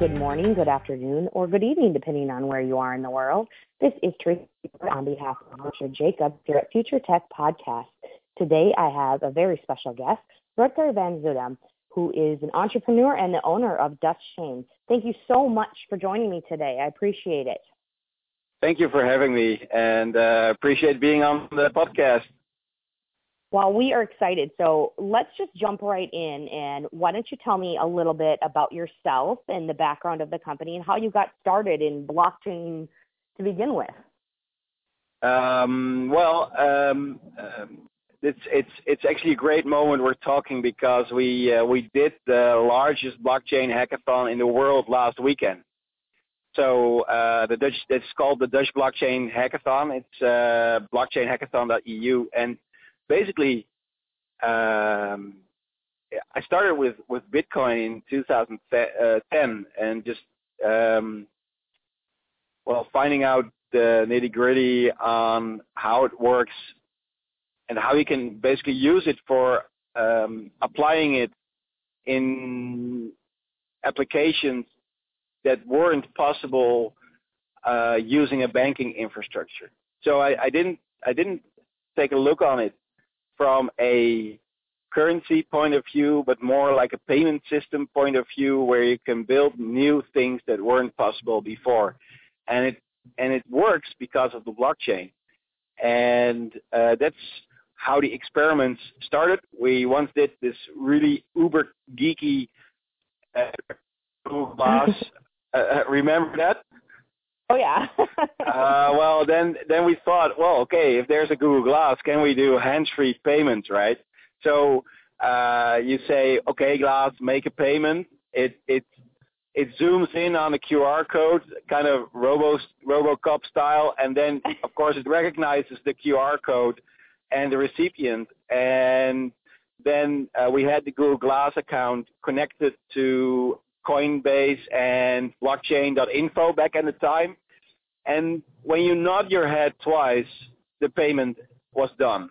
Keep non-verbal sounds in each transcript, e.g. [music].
Good morning, good afternoon, or good evening, depending on where you are in the world. This is Tracy on behalf of Richard Jacobs here at Future Tech Podcast. Today I have a very special guest, Rutger van Zuidam, who is an entrepreneur and the owner of Dutch Chain. Thank you so much for joining me today. I appreciate it. Thank you for having me and uh, appreciate being on the podcast. Well, we are excited. So let's just jump right in. And why don't you tell me a little bit about yourself and the background of the company and how you got started in blockchain to begin with? Um, well, um, um, it's it's it's actually a great moment we're talking because we uh, we did the largest blockchain hackathon in the world last weekend. So uh, the Dutch it's called the Dutch Blockchain Hackathon. It's uh, blockchainhackathon.eu and basically, um, I started with with Bitcoin in 2010 and just um, well finding out the nitty gritty on how it works and how you can basically use it for um, applying it in applications that weren't possible uh, using a banking infrastructure. So I, I didn't I didn't take a look on it from a currency point of view, but more like a payment system point of view where you can build new things that weren't possible before. And it and it works because of the blockchain. And uh, that's how the experiments started. We once did this really uber geeky uh, [laughs] Glass. uh, uh, remember that? Oh yeah. uh, well, then then we thought, well, okay, if there's a Google Glass, can we do hands-free payments, right? So uh, you say, okay, Glass, make a payment. It it it zooms in on the QR code, kind of Robo RoboCop style, and then of course it recognizes the QR code and the recipient, and then uh, we had the Google Glass account connected to Coinbase and blockchain.info back in the time. And when you nod your head twice, the payment was done.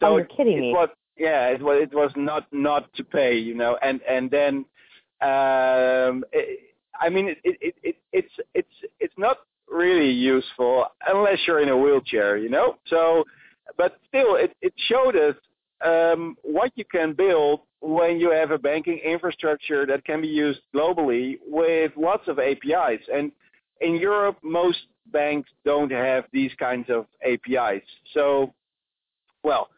So oh, you're kidding it, me. It was, yeah, it was it was not not to pay, you know, and and then um, it, I mean it, it it it's it's it's not really useful unless you're in a wheelchair, you know. So, but still, it it showed us um, what you can build when you have a banking infrastructure that can be used globally with lots of APIs. And in Europe, most banks don't have these kinds of APIs. So, well,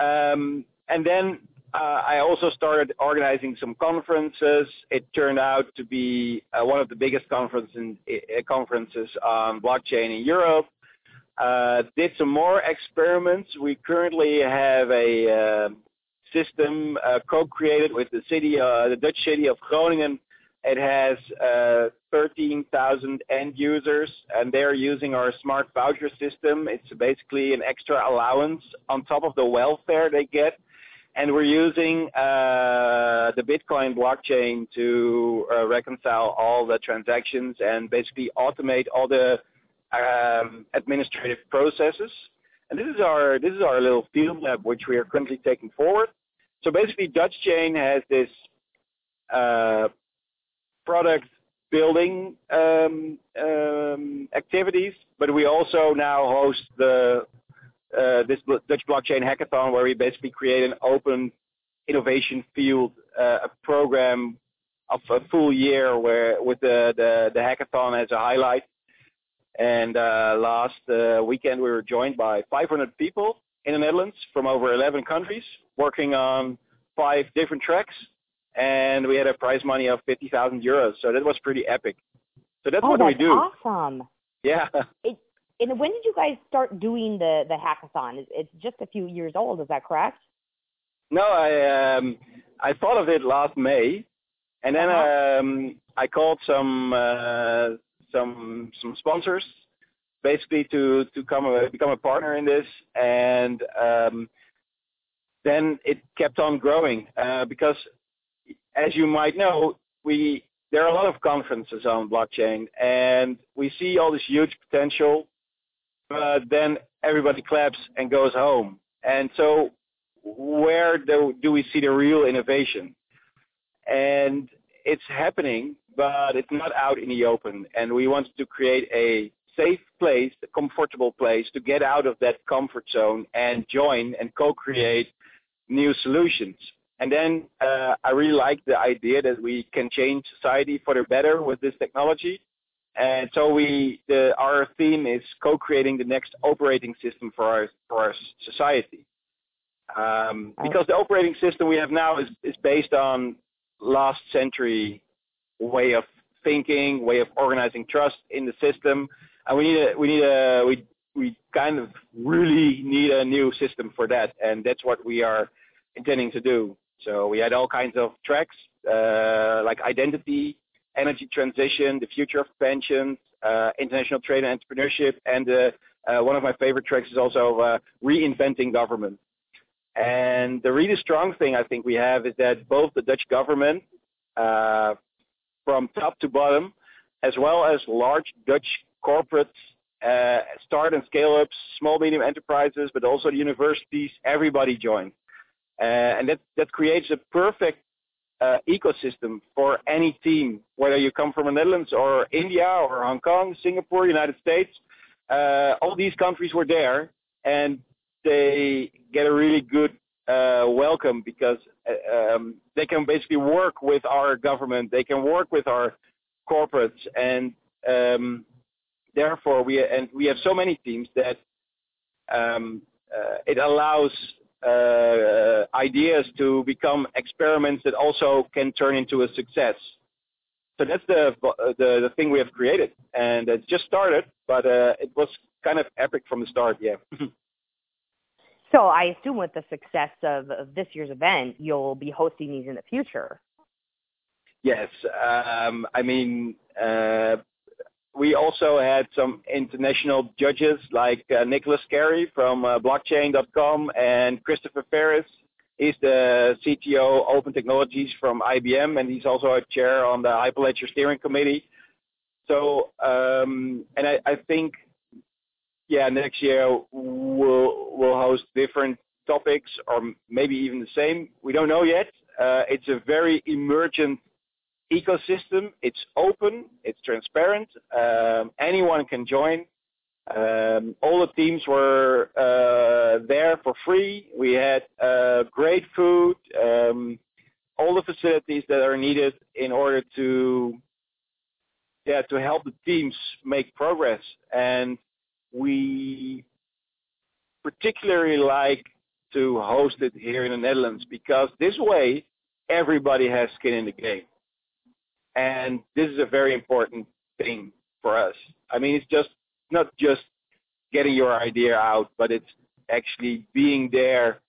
um, and then uh, I also started organizing some conferences. It turned out to be uh, one of the biggest conference in, uh, conferences on blockchain in Europe. Uh, did some more experiments. We currently have a uh, system uh, co-created with the city, uh, the Dutch city of Groningen. It has uh, 13,000 end users, and they're using our smart voucher system. It's basically an extra allowance on top of the welfare they get. And we're using uh, the Bitcoin blockchain to uh, reconcile all the transactions and basically automate all the um, administrative processes. And this is our this is our little field lab which we are currently taking forward. So basically, Dutch Chain has this uh, product building um, um, activities, but we also now host the uh, this Dutch blockchain hackathon where we basically create an open innovation field, uh, a program of a full year where with the, the, the hackathon as a highlight. And uh, last uh, weekend, we were joined by 500 people in the Netherlands from over 11 countries, working on five different tracks, and we had a prize money of 50,000 euros. So that was pretty epic. So that's oh, what that's we do. Awesome. Yeah. It, and when did you guys start doing the the hackathon? It's just a few years old. Is that correct? No, I um, I thought of it last May, and then uh-huh. um, I called some uh, some some sponsors basically to to come a, become a partner in this, and um, then it kept on growing uh, because, as you might know, we there are a lot of conferences on blockchain, and we see all this huge potential, but then everybody claps and goes home. And so, where do, do we see the real innovation? And it's happening, but it's not out in the open. And we wanted to create a safe place, a comfortable place to get out of that comfort zone and join and co-create new solutions. And then uh, I really like the idea that we can change society for the better with this technology. And so we, the, our theme is co-creating the next operating system for our for our society. Um, because the operating system we have now is is based on last century way of thinking, way of organizing trust in the system, and we need a we need a we we kind of really need a new system for that, and that's what we are intending to do. So we had all kinds of tracks uh, like identity, energy transition, the future of pensions, uh, international trade and entrepreneurship, and uh, uh, one of my favorite tracks is also uh, reinventing government. And the really strong thing I think we have is that both the Dutch government, uh, from top to bottom, as well as large Dutch corporates, start and scale ups, small medium enterprises, but also the universities, everybody joined. Uh, and that that creates a perfect uh, ecosystem for any team, whether you come from the Netherlands or India or Hong Kong, Singapore, United States. Uh, all these countries were there, and they get a really good uh, welcome because uh, um, they can basically work with our government, they can work with our corporates, and um, therefore we and we have so many teams that um, uh, it allows uh, ideas to become experiments that also can turn into a success. So that's the the, the thing we have created, and it just started, but uh, it was kind of epic from the start. Yeah. [laughs] so I assume with the success of, of this year's event, you'll be hosting these in the future. Yes, um, I mean uh, we also had some international judges like uh, Nicolas Cary from uh, blockchain.com and Christopher Ferris. He's the CTO Open Technologies from IBM, and he's also a chair on the Hyperledger Steering Committee. So, um, and I, I think, yeah, next year we'll we'll host different topics, or maybe even the same. We don't know yet. Uh, it's a very emergent ecosystem. It's open, it's transparent. Um, anyone can join. Um, all the teams were uh, there for free. We had uh, great food, um, all the facilities that are needed in order to yeah to help the teams make progress. And we particularly like to host it here in the Netherlands because this way everybody has skin in the game. And this is a very important thing for us. I mean, it's just not just getting your idea out, but it's actually being there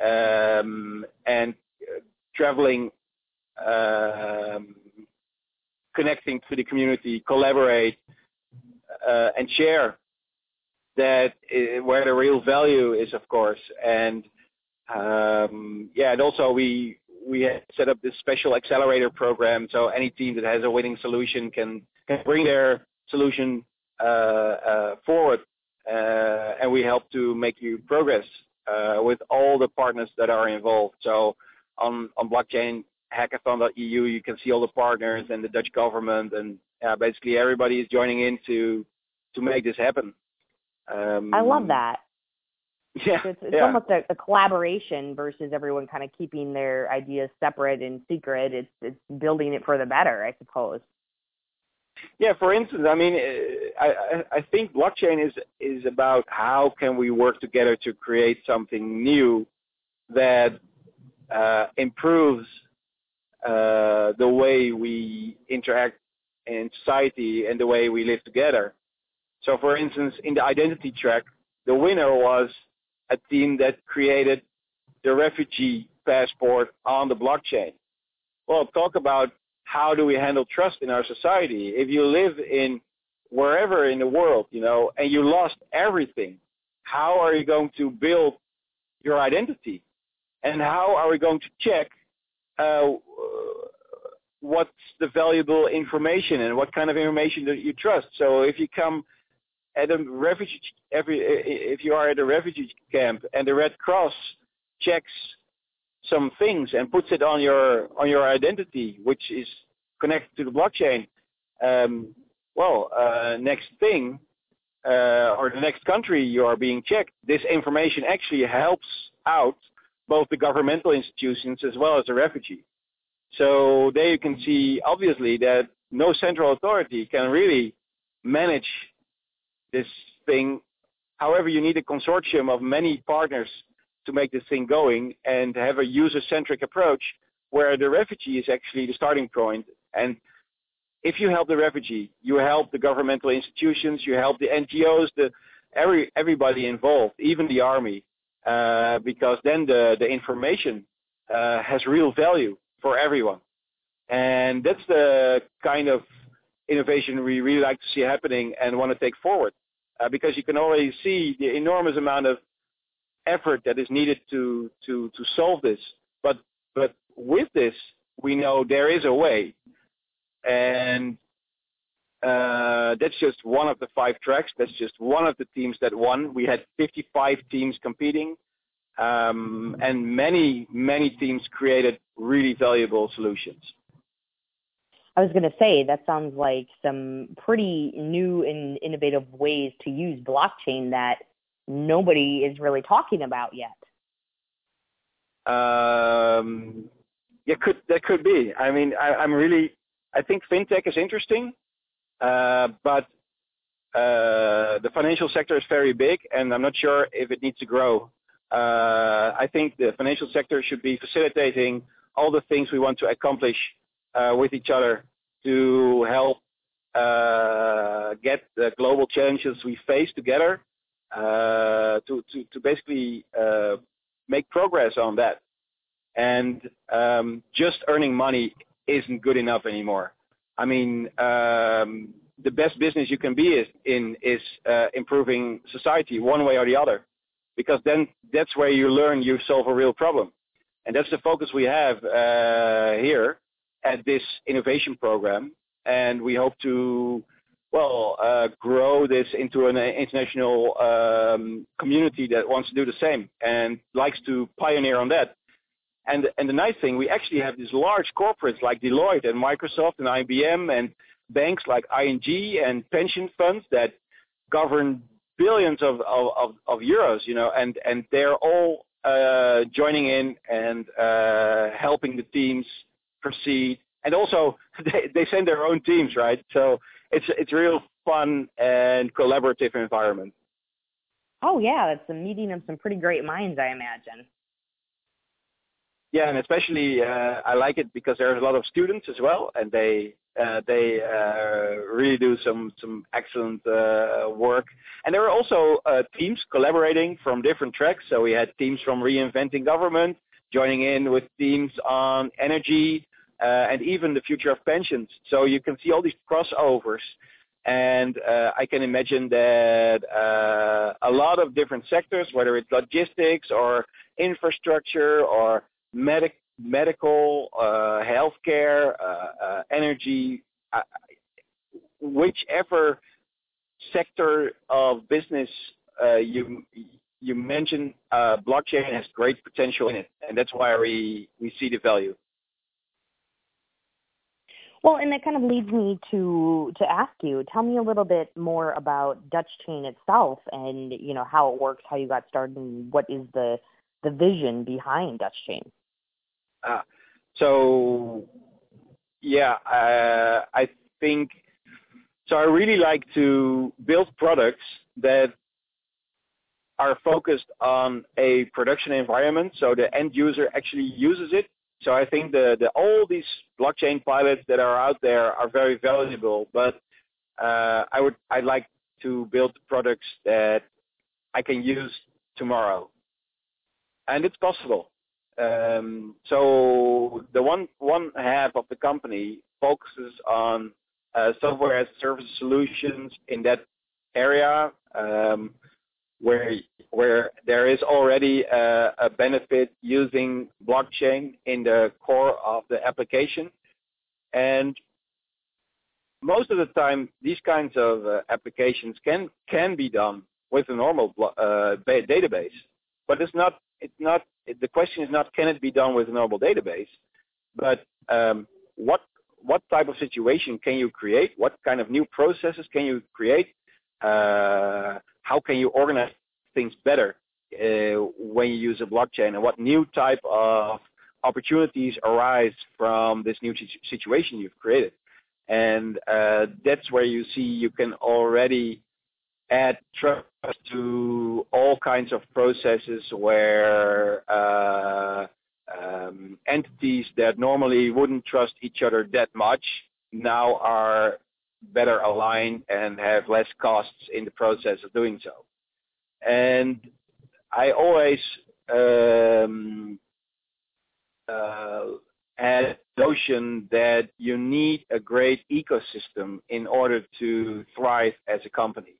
um, and uh, traveling, um, connecting to the community, collaborate, uh, and share that uh, where the real value is, of course. And um, yeah, and also we we have set up this special accelerator program so any team that has a winning solution can, can bring their solution uh, uh, forward uh, and we help to make you progress uh, with all the partners that are involved. So on, on blockchain hackathon.eu you can see all the partners and the Dutch government and basically everybody is joining in to to make this happen. Um, I love that. Yeah, it's, it's yeah. almost a, a, collaboration versus everyone kind of keeping their ideas separate and secret. It's it's building it for the better, I suppose. Yeah, for instance, I mean, I I think blockchain is is about how can we work together to create something new that uh, improves uh, the way we interact in society and the way we live together. So, for instance, in the identity track, the winner was a team that created the refugee passport on the blockchain. Well, talk about how do we handle trust in our society. If you live in wherever in the world, you know, and you lost everything. How are you going to build your identity? And how are we going to check uh, what's the valuable information and what kind of information that you trust? So if you come at a refugee, every if you are at a refugee camp and the Red Cross checks some things and puts it on your on your identity, which is connected to the blockchain. Um, well, uh, next thing uh, or the next country you are being checked, this information actually helps out both the governmental institutions as well as the refugee. So there you can see obviously that no central authority can really manage this thing. However, you need a consortium of many partners to make this thing going and have a user-centric approach where the refugee is actually the starting point. And if you help the refugee, you help the governmental institutions, you help the NGOs, the every everybody involved, even the army, uh, because then the the information uh, has real value for everyone. And that's the kind of innovation we really like to see happening and want to take forward, uh, because you can already see the enormous amount of effort that is needed to to to solve this. But but with this, we know there is a way, and uh, that's just one of the five tracks. That's just one of the teams that won. We had 55 teams competing, um, and many many teams created really valuable solutions. I was going to say that sounds like some pretty new and innovative ways to use blockchain that nobody is really talking about yet. Um, yeah, could that could be. I mean, I, am really. I think fintech is interesting, uh, but uh, the financial sector is very big, and I'm not sure if it needs to grow. Uh, I think the financial sector should be facilitating all the things we want to accomplish uh, with each other to help uh, get the global challenges we face together uh, to, to, to basically uh, make progress on that. And um, just earning money isn't good enough anymore. I mean, um, the best business you can be is, in is uh, improving society one way or the other, because then that's where you learn you solve a real problem, and that's the focus we have uh, here at this innovation program. And we hope to well, uh, grow this into an international um, community that wants to do the same and likes to pioneer on that. And and the nice thing, we actually have these large corporates like Deloitte and Microsoft and IBM and banks like ING and pension funds that govern billions of of, of of euros, you know, and and they're all uh, joining in and uh, helping the teams proceed. And also, [laughs] they, they send their own teams, right? So it's it's real fun and collaborative environment. Oh yeah, it's a meeting of some pretty great minds, I imagine. Yeah, and especially uh, I like it because there's a lot of students as well, and they uh, they uh, really do some some excellent uh, work. And there are also uh, teams collaborating from different tracks. So we had teams from reinventing government joining in with teams on energy, and even the future of pensions. So you can see all these crossovers. And uh, I can imagine that uh, a lot of different sectors, whether it's logistics or infrastructure or medic, medical, uh, healthcare, uh, uh, energy, uh, whichever sector of business you you mentioned, blockchain has great potential in it, and that's why we we see the value. Well, and that kind of leads me to to ask you. Tell me a little bit more about Dutch Chain itself, and you know how it works, how you got started, and what is the the vision behind Dutch Chain. Uh, so, yeah, uh, I think so. I really like to build products that are focused on a production environment, so the end user actually uses it so I think the, the all these blockchain pilots that are out there are very valuable, but uh, I would I'd like to build products that I can use tomorrow, and it's possible. Um, so the one one half of the company focuses on uh, software as a service solutions in that area um, where where there is already a, a, benefit using blockchain in the core of the application, and most of the time these kinds of uh, applications can can be done with a normal uh, database, but it's not it's not the question is not can it be done with a normal database, but um, what what type of situation can you create? What kind of new processes can you create? Uh, how can you organize things better uh, when you use a blockchain? And what new type of opportunities arise from this new situation you've created? And uh, that's where you see you can already add trust to all kinds of processes where uh, um, entities that normally wouldn't trust each other that much now are better aligned and have less costs in the process of doing so. And I always um, uh, had notion that you need a great ecosystem in order to thrive as a company.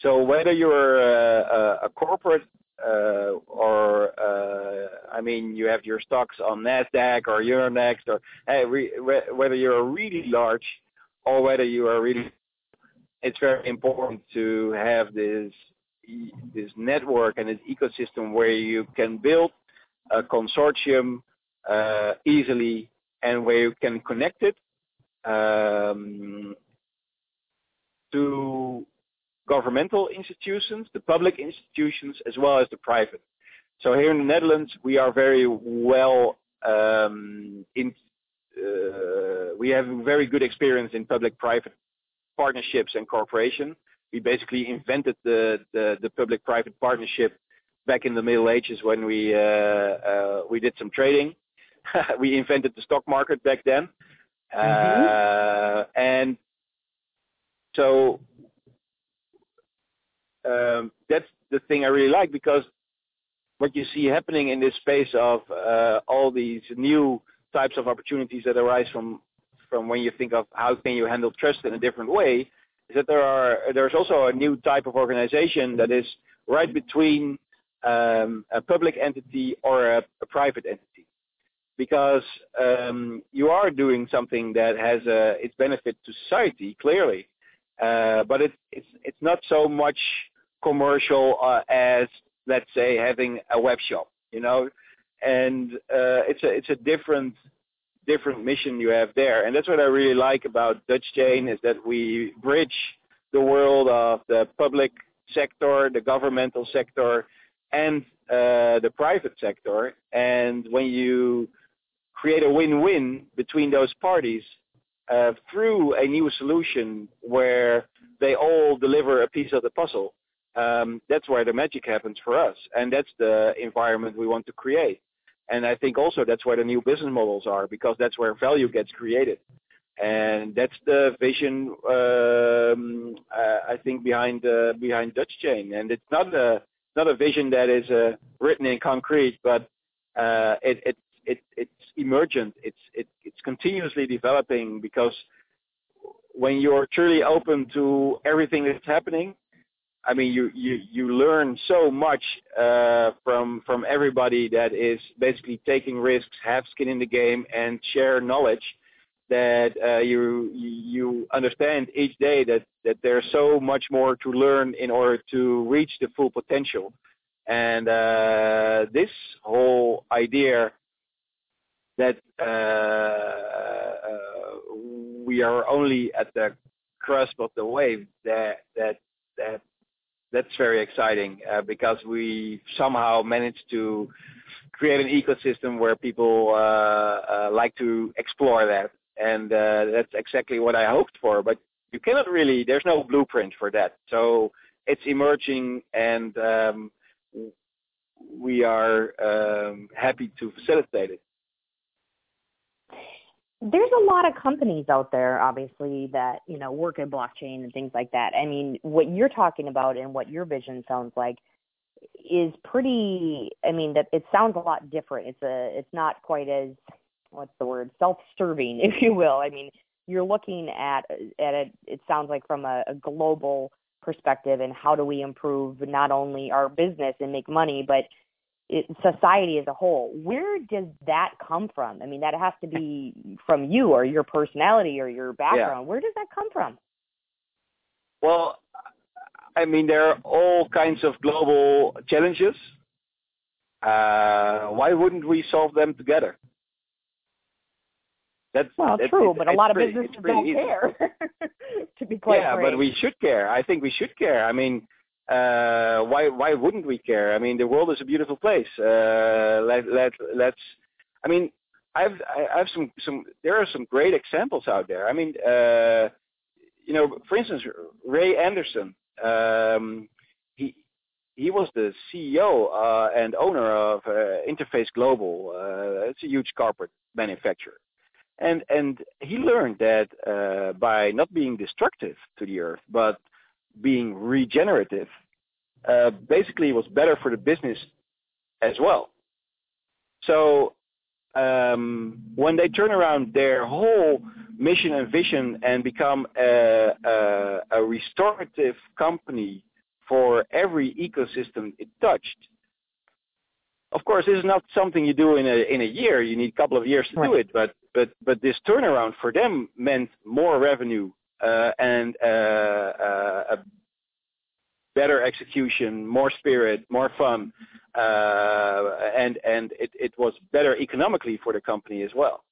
So whether you're a, a, a corporate uh, or uh, I mean, you have your stocks on Nasdaq or Euronext, or hey, re, whether you're a really large or whether you are really, it's very important to have this this network and this ecosystem where you can build a consortium uh, easily and where you can connect it um, to governmental institutions, the public institutions, as well as the private. So here in the Netherlands, we are very well um, in. Uh, we have very good experience in public-private partnerships and cooperation. We basically invented the the, the public-private partnership back in the Middle Ages when we uh, uh, we did some trading. [laughs] we invented the stock market back then, mm-hmm. Uh, and so um, that's the thing I really like because what you see happening in this space of uh, all these new types of opportunities that arise from from when you think of how can you handle trust in a different way is that there are there's also a new type of organization that is right between um, a public entity or a, a private entity. Because um, you are doing something that has a, its benefit to society clearly uh, but it, it's it's not so much commercial uh, as let's say having a web shop, you know, and uh, it's a it's a different different mission you have there, and that's what I really like about Dutch Chain is that we bridge the world of the public sector, the governmental sector, and uh, the private sector, and when you create a win-win between those parties uh, through a new solution where they all deliver a piece of the puzzle, um, that's where the magic happens for us, and that's the environment we want to create. And I think also that's where the new business models are because that's where value gets created, and that's the vision um, uh, I think behind uh, behind Dutch Chain. And it's not a not a vision that is uh, written in concrete, but uh, it, it it it's emergent. It's it, it's continuously developing because when you're truly open to everything that's happening, I mean, you you you learn so much uh, from from everybody that is basically taking risks, have skin in the game, and share knowledge. That uh, you you understand each day that that there's so much more to learn in order to reach the full potential, and uh, this whole idea that uh, uh, we are only at the crust of the wave that that that that's very exciting uh, because we somehow managed to create an ecosystem where people uh, uh, like to explore that, and that's exactly what I hoped for. But you cannot really. There's no blueprint for that, so it's emerging, and um, we are um, happy to facilitate it there's a lot of companies out there obviously that you know work in blockchain and things like that i mean what you're talking about and what your vision sounds like is pretty i mean that it sounds a lot different it's a it's not quite as what's the word self-serving [laughs] if you will i mean you're looking at at it. It sounds like from a, a global perspective, and how do we improve not only our business and make money, but it, society as a whole. Where does that come from? I mean, that has to be from you or your personality or your background. Yeah. Where does that come from? Well, I mean, there are all kinds of global challenges. Uh, why wouldn't we solve them together? That's Well, that's- true, it's- but a lot of pretty- businesses don't easy. care. [laughs] to be quite yeah, frank. but we should care. I think we should care. I mean, uh, why why wouldn't we care? I mean, the world is a beautiful place. Uh, let let let's. I mean, I've I have some some. There are some great examples out there. I mean, uh, you know, for instance, Ray Anderson. Um, he he was the CEO uh, and owner of uh, Interface Global. Uh, it's a huge corporate manufacturer and and he learned that uh, by not being destructive to the earth but being regenerative uh, basically was better for the business as well so um, when they turn around their whole mission and vision and become a, a, a restorative company for every ecosystem it touched of course, this is not something you do in a in a year. You need a couple of years to do it. But but but this turnaround for them meant more revenue uh, and uh, uh, a better execution, more spirit, more fun, uh, and and it was better economically for the company as well.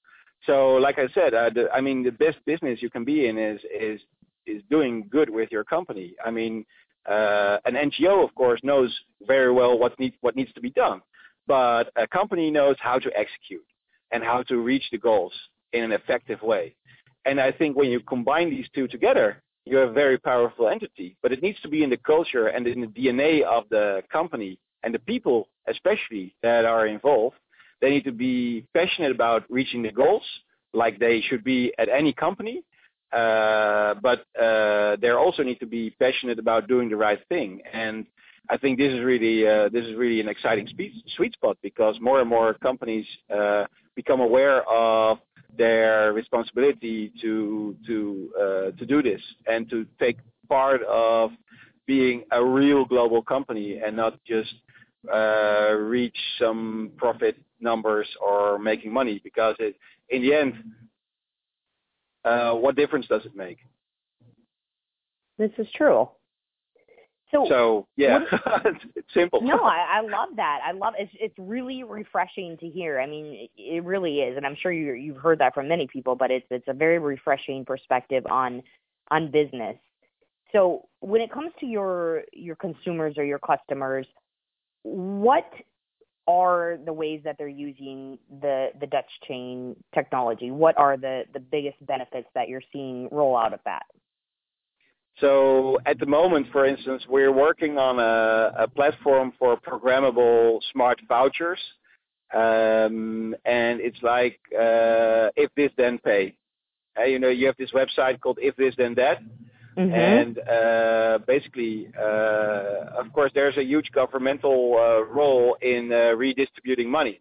So, like I said, uh, I mean, the best business you can be in is is is doing good with your company. I mean, uh, an NGO, of course, knows very well what needs to be done but a company knows how to execute and how to reach the goals in an effective way. And I think when you combine these two together, you have a very powerful entity. But it needs to be in the culture and in the DNA of the company and the people, especially that are involved. They need to be passionate about reaching the goals, like they should be at any company. Uh, but uh, they also need to be passionate about doing the right thing. And I think this is really uh, this is really an exciting sweet, sweet spot because more and more companies uh, become aware of their responsibility to to uh, to do this and to take part of being a real global company and not just uh, reach some profit numbers or making money because it, in the end, uh, what difference does it make? This is true. So, So yeah, it's [laughs] simple. no, I, I love that. I love it's it's really refreshing to hear. I mean, it, it really is, and I'm sure you you've heard that from many people. But it's it's a very refreshing perspective on on business. So when it comes to your your consumers or your customers, what are the ways that they're using the the Dutch chain technology? What are the the biggest benefits that you're seeing roll out of that? So at the moment, for instance, we're working on a, a platform for programmable smart vouchers, um, and it's like uh, if this then pay. Uh, you know, you have this website called if this then that, Mm-hmm. and uh, basically, uh, of course, there's a huge governmental uh, role in uh, redistributing money.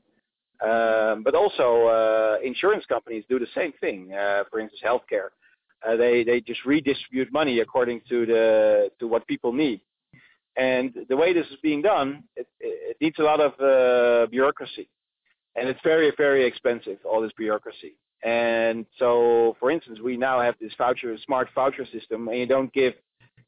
Um, but also, uh, insurance companies do the same thing. Uh, for instance, healthcare. Uh, they they just redistribute money according to the to what people need. And the way this is being done, it, it needs a lot of uh, bureaucracy, and it's very very expensive. All this bureaucracy. And so, for instance, we now have this voucher smart voucher system, and you don't give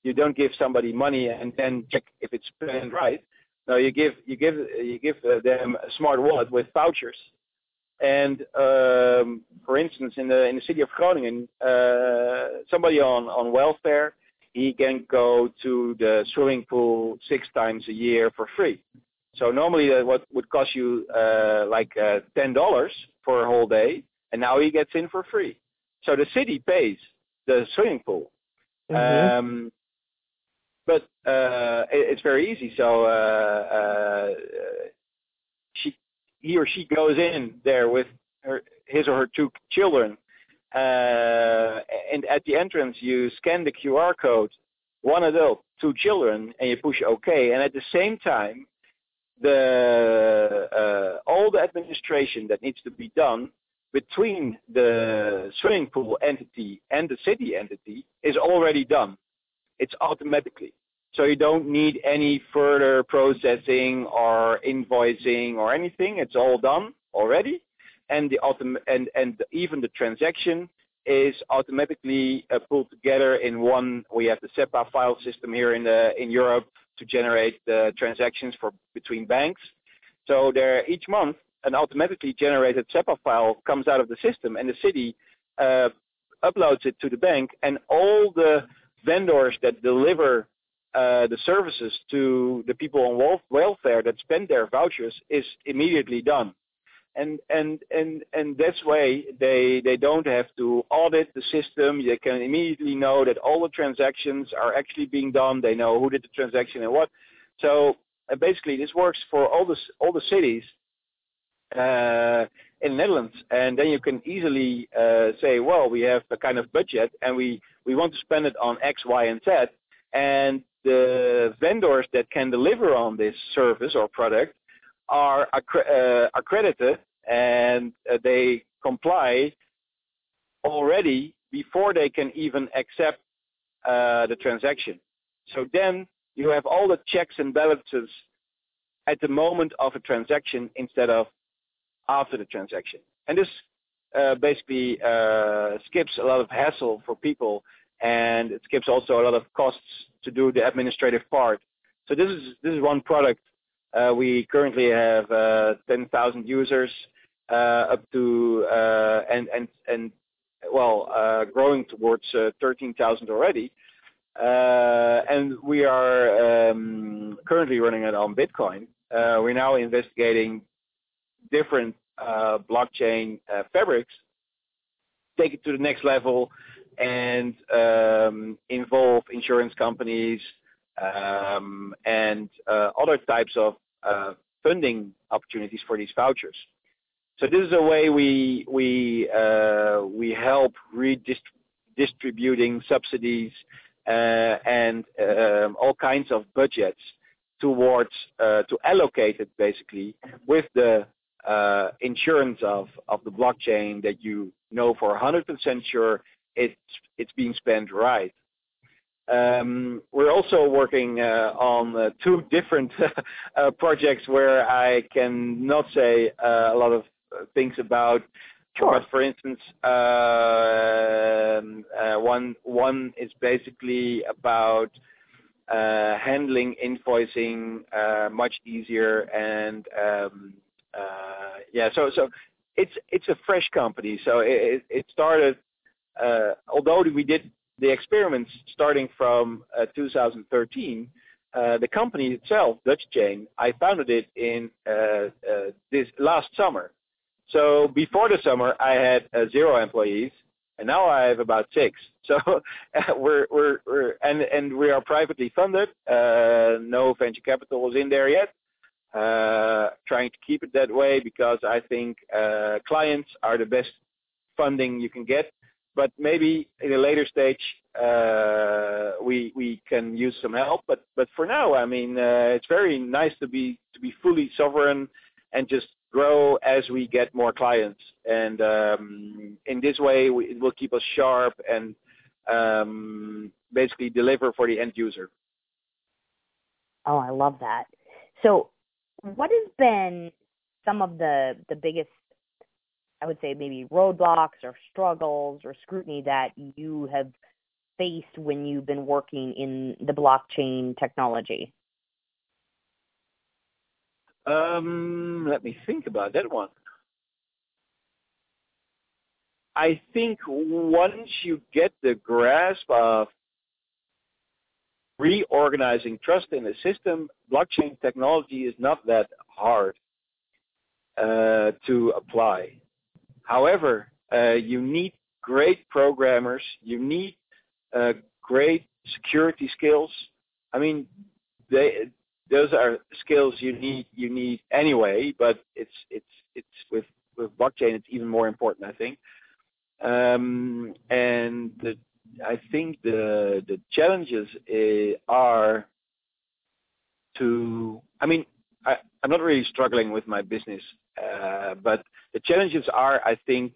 you don't give somebody money and then check if it's spent right. No, you give you give you give uh, them a smart wallet with vouchers. And um, for instance, in the in the city of Groningen, uh, somebody on on welfare, he can go to the swimming pool six times a year for free. So normally that what would cost you uh, like uh, ten dollars for a whole day, and now he gets in for free. So the city pays the swimming pool. Mhm. Um, but uh, it, it's very easy. So uh, uh, she, he or she goes in there with her, his or her two children, uh, and at the entrance you scan the QR code, one adult, two children, and you push OK. And at the same time, the uh, all the administration that needs to be done between the swimming pool entity and the city entity is already done. It's automatically. So you don't need any further processing or invoicing or anything. It's all done already. And the autom- and, and even the transaction is automatically uh, pulled together in one. We have the SEPA file system here in the in Europe to generate the transactions for between banks. So there each month an automatically generated SEPA file comes out of the system, and the city uh, uploads it to the bank, and all the vendors that deliver uh, the services to the people on welfare that spend their vouchers is immediately done. And and and and this way they they don't have to audit the system. They can immediately know that all the transactions are actually being done. They know who did the transaction and what. So uh, basically, this works for all the all the cities uh, in the Netherlands, and then you can easily uh, say, well, we have a kind of budget, and we we want to spend it on X, Y, and Z, and the vendors that can deliver on this service or product are accre- uh, accredited and uh, they comply already before they can even accept uh, the transaction. So then you have all the checks and balances at the moment of a transaction instead of after the transaction. And this uh, basically uh, skips a lot of hassle for people, and it skips also a lot of costs to do the administrative part. So this is this is one product. Uh, we currently have uh, 10,000 users, uh, up to uh, and and and well, growing towards 13,000 already. and we are um, currently running it on Bitcoin. we're now investigating different uh, blockchain uh, fabrics, take it to the next level, and um, involve insurance companies um, and uh, other types of uh, funding opportunities for these vouchers. So this is a way we we uh, we help redistributing subsidies and um, all kinds of budgets towards to allocate it basically with the insurance of, of the blockchain that you know for 100% sure it's it's being spent right. Um, we're also working uh, on uh, two different [laughs] uh, projects where I cannot say uh, a lot of things about. Sure. But for instance, um, uh, one one is basically about handling invoicing much easier and um, uh, yeah, so so it's it's a fresh company. So it it started although we did the experiments starting from uh, 2013. Uh, the company itself, Dutch Chain, I founded it in uh, uh, this last summer. So before the summer, I had zero employees, and now I have about six. [laughs] We are privately funded. no venture capital was in there yet uh, trying to keep it that way because I think uh, clients are the best funding you can get. But maybe in a later stage, uh, we we can use some help. But but for now, I mean, uh, it's very nice to be to be fully sovereign and just grow as we get more clients. And um, in this way, we, it will keep us sharp and um, basically deliver for the end user. Oh, I love that. So what has been some of the the biggest I would say maybe roadblocks or struggles or scrutiny that you have faced when you've been working in the blockchain technology? Um, let me think about that one. I think once you get the grasp of reorganizing trust in the system, blockchain technology is not that hard uh, to apply. However, uh, you need great programmers, you need uh, great security skills. I mean, they, those are skills you need you need anyway, but it's it's it's with with blockchain it's even more important, I think. Um, and the I think the the challenges uh, are to. I mean, I'm not really struggling with my business, uh, but the challenges are, I think,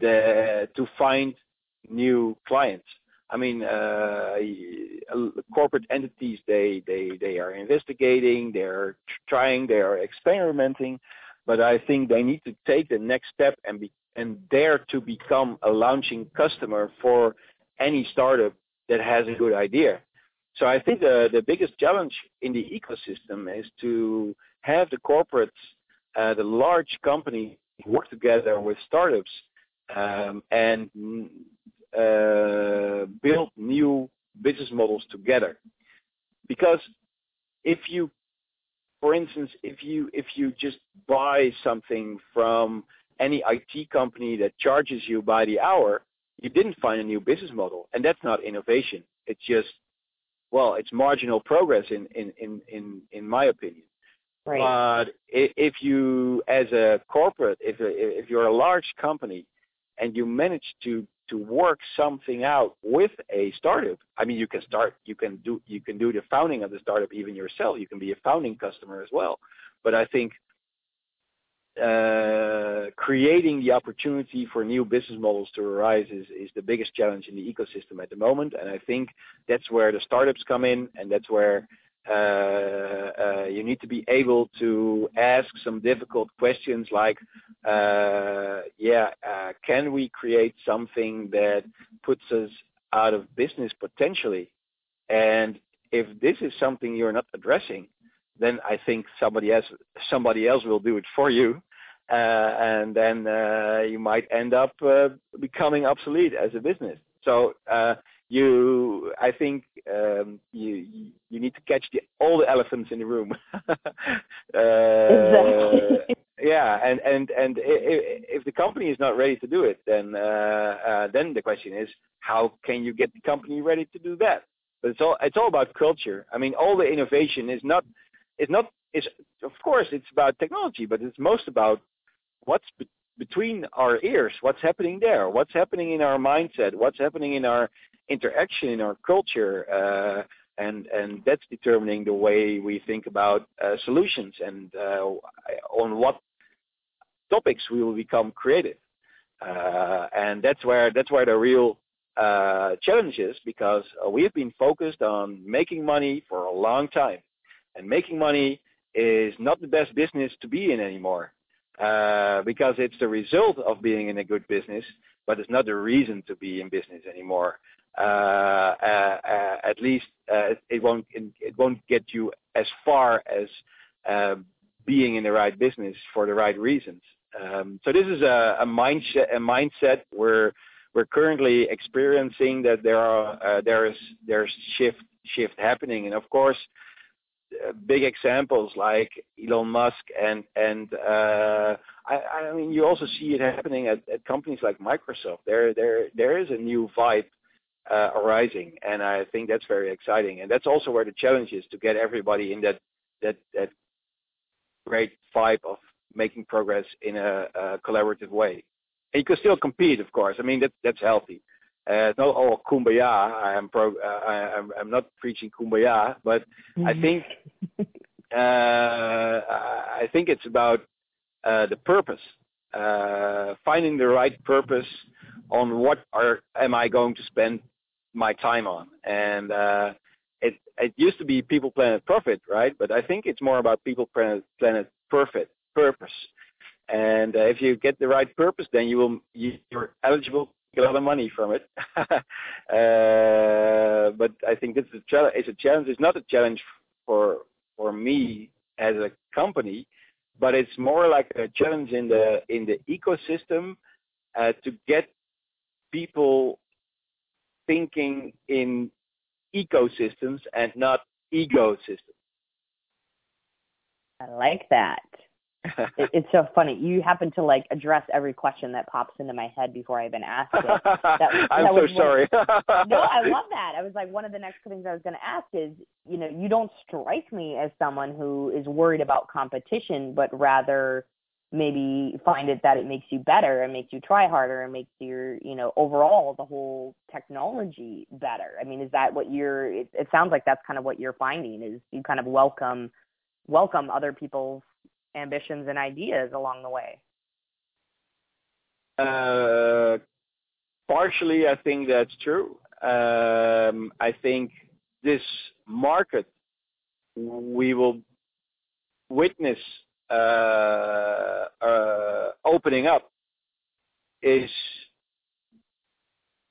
the to find new clients. I mean, uh, corporate entities they they they are investigating, they're trying, they are experimenting, but I think they need to take the next step and dare to become a launching customer for any startup that has a good idea. So I think the biggest challenge in the ecosystem is to have the corporates, uh, the large companies work together with startups um, and uh, build new business models together. Because if you, for instance, if you if you just buy something from any IT company that charges you by the hour, you didn't find a new business model, and that's not innovation. It's just, well, it's marginal progress in in in in, in my opinion. Right. But if you, as a corporate, if if you're a large company, and you manage to to work something out with a startup, I mean, you can start, you can do, you can do the founding of the startup even yourself. You can be a founding customer as well. But I think creating the opportunity for new business models to arise is, the biggest challenge in the ecosystem at the moment. And I think that's where the startups come in, and that's where uh, uh, you need to be able to ask some difficult questions like, uh, yeah, uh, can we create something that puts us out of business potentially? And if this is something you're not addressing, then I think somebody else somebody else will do it for you, uh, and then uh, you might end up uh, becoming obsolete as a business. So uh, you I think um, you you need to catch the, all the elephants in the room. [laughs] uh, exactly. Yeah, and and and if, if the company is not ready to do it, then uh, uh, then the question is how can you get the company ready to do that? But it's all it's all about culture. I mean, all the innovation is not is not is of course it's about technology, but it's most about what's be- between our ears, what's happening there, what's happening in our mindset, what's happening in our interaction in our culture, uh, and and that's determining the way we think about uh, solutions and uh, on what topics we will become creative. Uh, and that's where that's where the real uh, challenge is because we have been focused on making money for a long time, and making money is not the best business to be in anymore. Uh, because it's the result of being in a good business, but it's not the reason to be in business anymore. Uh, uh, at least it won't it won't get you as far as being in the right business for the right reasons. Um, so this is a, mindset a mindset where we're currently experiencing that there are there is there's shift shift happening, and of course, big examples like Elon Musk and and uh, I, I mean you also see it happening at, at companies like Microsoft. There there there is a new vibe uh, arising, and I think that's very exciting. And that's also where the challenge is to get everybody in that that that great vibe of making progress in a, a collaborative way. And you can still compete, of course. I mean that that's healthy. Uh, not all kumbaya. I am pro. Uh, I, I'm, I'm not preaching kumbaya, but mm-hmm. I think uh, I think it's about uh, the purpose, uh, finding the right purpose on what are am I going to spend my time on. And uh, it it used to be people, planet, profit, right? But I think it's more about people, planet, planet, perfect purpose. And uh, if you get the right purpose, then you will you, you're eligible a lot of money from it. [laughs] uh, but I think this is a challenge. It's a challenge. It's not a challenge for for me as a company, but it's more like a challenge in the in the ecosystem uh, to get people thinking in ecosystems and not egosystems. I like that. It, it's so funny. You happen to like address every question that pops into my head before I even ask it. [laughs] That, I'm that so sorry. [laughs] no, I [laughs] love that. I was like, one of the next things I was going to ask is, you know, you don't strike me as someone who is worried about competition, but rather maybe find it that it makes you better and makes you try harder and makes your you know overall the whole technology better i mean is that what you're it, it sounds like that's kind of what you're finding is you kind of welcome welcome other people's ambitions and ideas along the way Uh, partially, I think that's true. Um, I think this market we will witness uh, uh, opening up is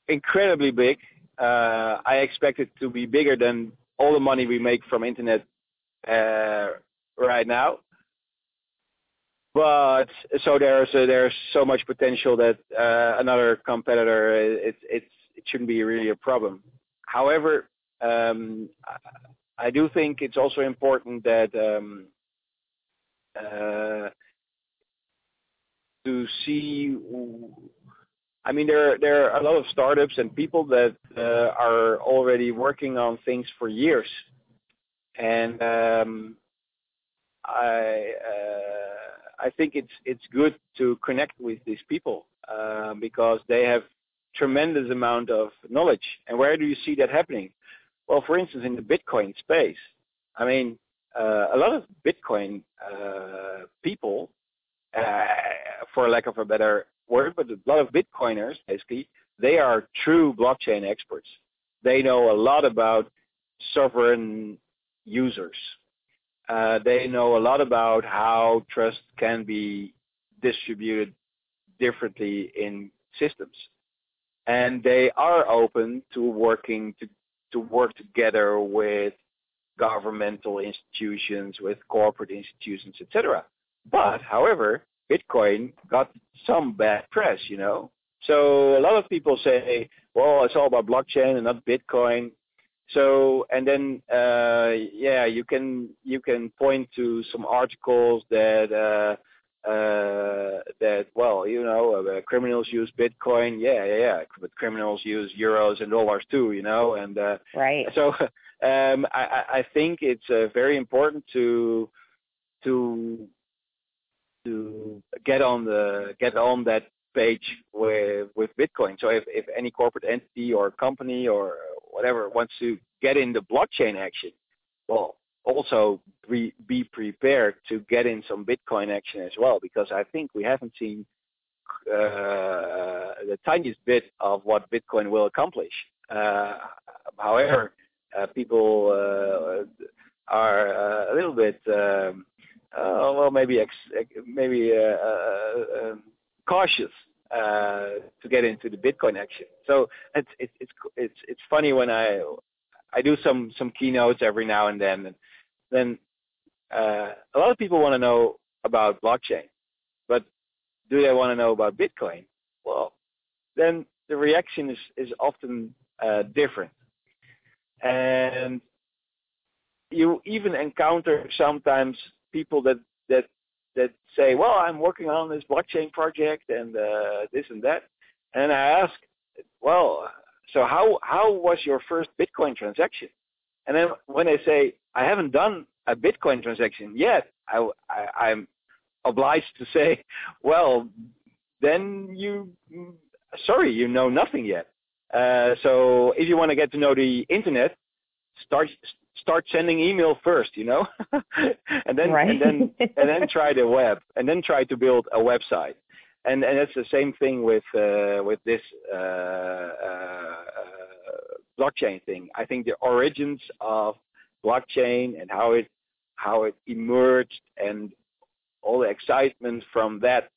incredibly big. Uh, I expect it to be bigger than all the money we make from internet uh, right now. But so there's there's so much potential that uh, another competitor it, it it shouldn't be really a problem. However, um, I do think it's also important that um, uh, to see. I mean, there there are a lot of startups and people that uh, are already working on things for years, and um, I uh, I think it's it's good to connect with these people uh, because they have tremendous amount of knowledge. And where do you see that happening? Well, for instance, in the Bitcoin space, I mean, uh, a lot of Bitcoin uh, people, uh, for lack of a better word, but a lot of Bitcoiners, basically, they are true blockchain experts. They know a lot about sovereign users. Uh, they know a lot about how trust can be distributed differently in systems. And they are open to working to, to work together with governmental institutions, with corporate institutions, etc. But, however, Bitcoin got some bad press, you know. So a lot of people say, well, it's all about blockchain and not Bitcoin. You can you can point to some articles that uh, uh, that well, you know, uh, criminals use Bitcoin. Yeah, yeah, yeah, but criminals use euros and dollars too, you know. And uh, right. So um, I, I think it's uh, very important to to to get on the get on that page with with Bitcoin. So if if any corporate entity or company or whatever wants to get into blockchain action, well, also be be prepared to get in some Bitcoin action as well because I think we haven't seen uh, the tiniest bit of what Bitcoin will accomplish. Uh, however, uh, people uh, are uh, a little bit um, uh, well, maybe ex- maybe uh, uh, to get into the Bitcoin action. So it's it's it's it's it's funny when I I do some some keynotes every now and then, and then uh, a lot of people want to know about blockchain, but do they want to know about Bitcoin? Well, then the reaction is is often uh, different, and you even encounter sometimes people that that that say, "Well, I'm working on this blockchain project and uh, this and that," and I ask, "Well, so how how was your first Bitcoin transaction?" And then when they say, "I haven't done a Bitcoin transaction yet," I, I I'm obliged to say, "Well, then you, sorry, you know nothing yet." Uh, so if you want to get to know the internet, start start sending email first, you know, [laughs] and then right. and then and then try the web, and then try to build a website, and and it's the same thing with uh, with this uh, uh, blockchain thing. I think the origins of blockchain and how it how it emerged and all the excitement from that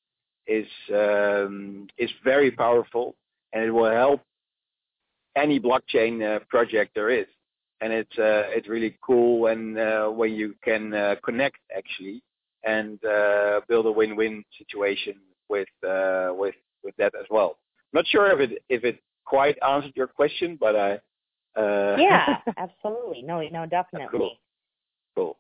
is um, is very powerful, and it will help any blockchain uh, project there is and it's uh, it's really cool when uh, when you can uh, connect actually and uh, build a win-win situation with uh, with with that as well. Not sure if it if it quite answered your question, but I. Uh, yeah, [laughs] absolutely. No, no, definitely. Cool. Cool.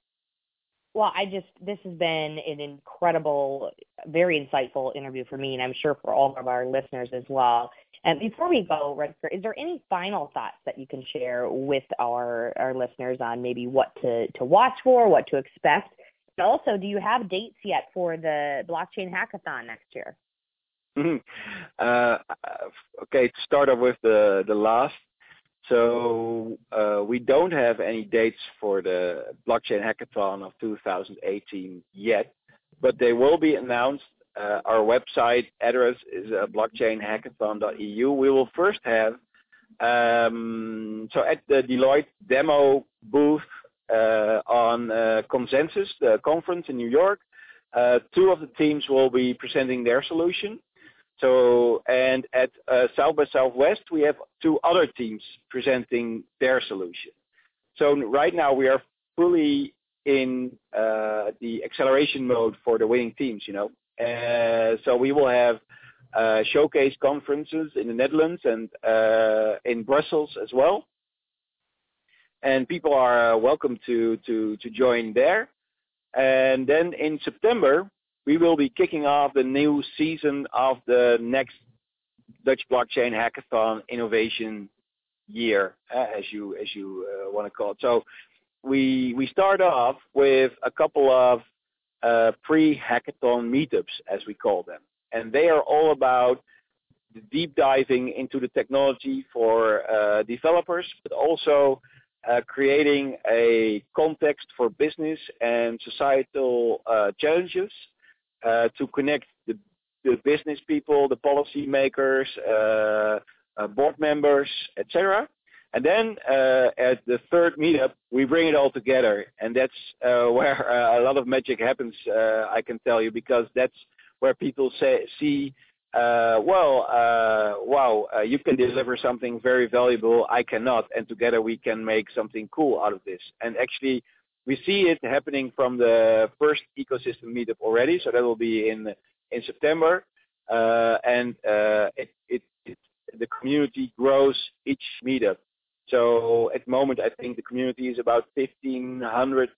Well, I just this has been an incredible, very insightful interview for me, and I'm sure for all of our listeners as well. And before we go, Rutger, is there any final thoughts that you can share with our our listeners on maybe what to to watch for, what to expect? And also, do you have dates yet for the blockchain hackathon next year? Mm-hmm. Uh, okay, to start off with the the last. So uh, we don't have any dates for the blockchain hackathon of 2018 yet, but they will be announced uh, our website address is uh, blockchainhackathon.eu. We will first have um, so at the Deloitte demo booth on Consensus, the conference in New York, two of the teams will be presenting their solution. So, and at uh, South by Southwest, we have two other teams presenting their solution. So right now we are fully in uh, the acceleration mode for the winning teams, you know. Uh, so we will have uh, showcase conferences in the Netherlands and uh, in Brussels as well. And people are welcome to, to, to join there. And then in September, we will be kicking off the new season of the next Dutch Blockchain Hackathon Innovation Year, uh, as you as you uh, want to call it. So we we start off with a couple of uh, pre-hackathon meetups, as we call them, and they are all about deep diving into the technology for uh, developers, but also uh, creating a context for business and societal uh, challenges uh, to connect the, the, business people, the policy makers, uh, uh, board members, etc. And then at the third meetup, we bring it all together, and that's where a lot of magic happens. I can tell you because that's where people say see uh, well, uh, wow, uh, you can deliver something very valuable, I cannot, and together we can make something cool out of this. And actually, we see it happening from the first ecosystem meetup already, so that will be in in September, uh, and uh, it, it, it, the community grows each meetup. So at the moment, I think the community is about 1,500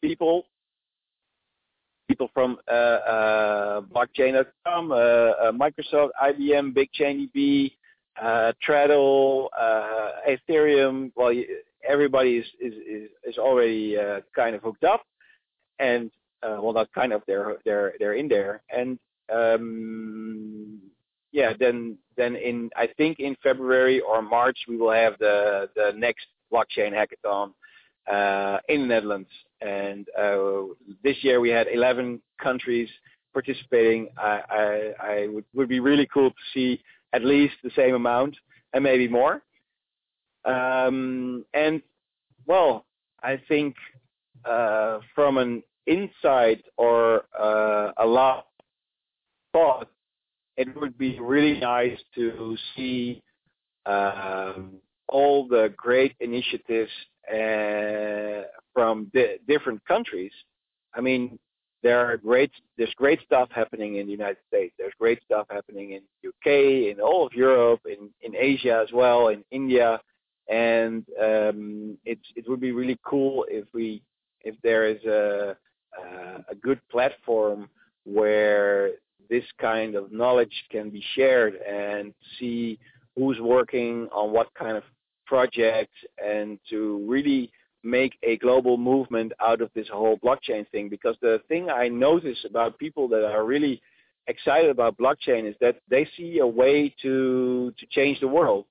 people people from uh, uh, blockchain.com, uh, uh, Microsoft, IBM, BigChainDB, uh, Tradle, uh, Ethereum. Well, everybody is is is, is already uh, kind of hooked up, and uh, well, not kind of. They're they're they're in there, and um, yeah, then then in I think in February or March we will have the the next blockchain hackathon uh, in the Netherlands. And uh, this year we had 11 countries participating. I, I, I would, would be really cool to see at least the same amount and maybe more. Um, and well, I think uh, from an insight or uh, a lot thought, it would be really nice to see um, all the great initiatives uh, from di- different countries. I mean, there are great there's great stuff happening in the United States. There's great stuff happening in UK, in all of Europe, in in Asia as well, in India, and um, it would be really cool if we if there is a a good platform where this kind of knowledge can be shared and see who's working on what kind of projects and to really make a global movement out of this whole blockchain thing. Because the thing I notice about people that are really excited about blockchain is that they see a way to to change the world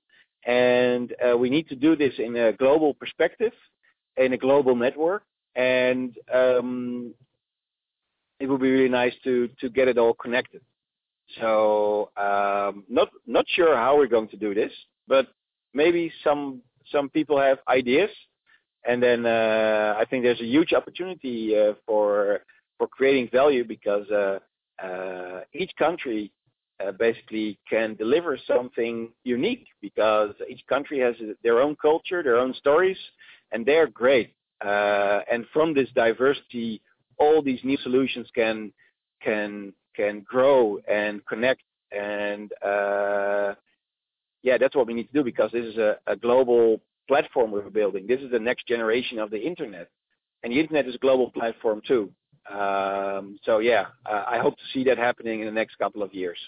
and uh, we need to do this in a global perspective in a global network. And um, it would be really nice to to get it all connected. So um, not not sure how we're going to do this but maybe some some people have ideas. And then uh, I think there's a huge opportunity uh, for for creating value because uh, uh each country uh, basically can deliver something unique because each country has their own culture, their own stories, and they're great. Uh, and from this diversity, all these new solutions can can can grow and connect and yeah, that's what we need to do because this is a, a global platform we're building. This is the next generation of the internet, and the internet is a global platform too. Um, so yeah, uh, I hope to see that happening in the next couple of years.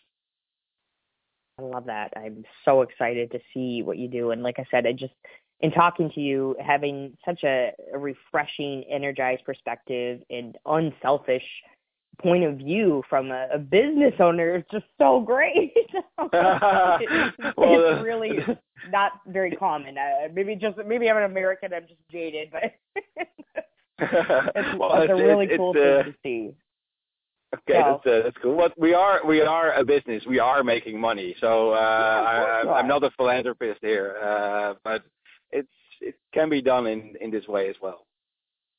I love that. I'm so excited to see what you do. And like I said, I just in talking to you, having such a, a refreshing, energized perspective and unselfish point of view from a, a business owner is just so great. [laughs] [laughs] well, it's really not very common. Uh, maybe just maybe I'm an American. I'm just jaded, but [laughs] it's, well, it's, it's, a really cool uh, thing to see. Okay, that's uh, that's cool. But we are we are a business. We are making money. So uh, I, I'm not a philanthropist here, uh, but it's it can be done in in this way as well.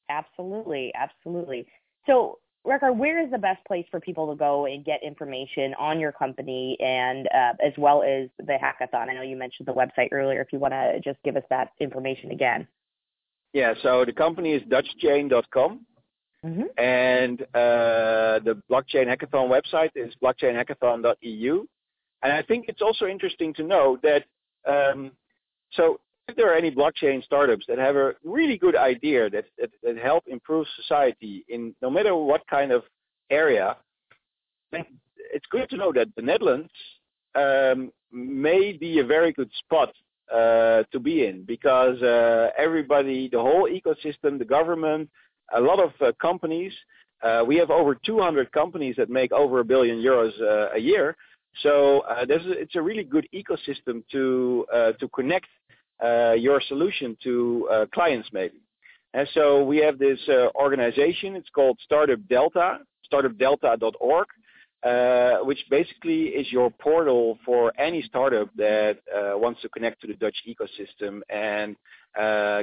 Absolutely, absolutely. So, Rutger, where is the best place for people to go and get information on your company and uh, as well as the hackathon? I know you mentioned the website earlier. If you want to just give us that information again. Yeah, so the company is DutchChain.com. Mm-hmm. And uh, the blockchain hackathon website is blockchainhackathon.eu. And I think it's also interesting to know that um, so if there are any blockchain startups that have a really good idea that, that, that help improve society in no matter what kind of area, it's good to know that the Netherlands um, may be a very good spot uh, to be in because uh, everybody, the whole ecosystem, the government, a lot of uh, companies. Uh, we have over 200 companies that make over a billion euros uh, a year. So uh, it's a really good ecosystem to uh, to connect uh, your solution to clients maybe. And so we have this organization. It's called Startup Delta, startupdelta.org, which basically is your portal for any startup that wants to connect to the Dutch ecosystem and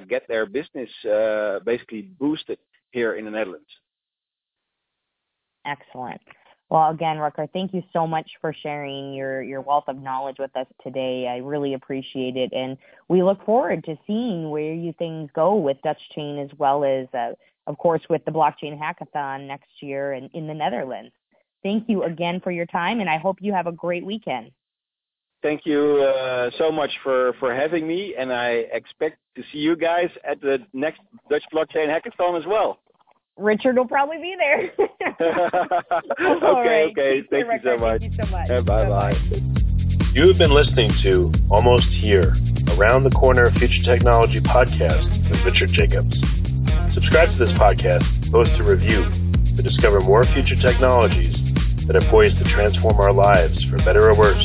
get their business basically boosted here in the Netherlands. Excellent. Well, again, Rutger, thank you so much for sharing your, your wealth of knowledge with us today. I really appreciate it. And we look forward to seeing where you things go with Dutch Chain as well as, uh, of course, with the Blockchain Hackathon next year in, in the Netherlands. Thank you again for your time, and I hope you have a great weekend. Thank you uh, so much for, for having me, and I expect to see you guys at the next Dutch Blockchain Hackathon as well. Richard will probably be there. [laughs] okay, right. okay. Thank you, so much. Thank you so much. Yeah, bye bye. You have been listening to Almost Here, Around the Corner Future Technology podcast with Richard Jacobs. Subscribe to this podcast, post a review to discover more future technologies that are poised to transform our lives for better or worse,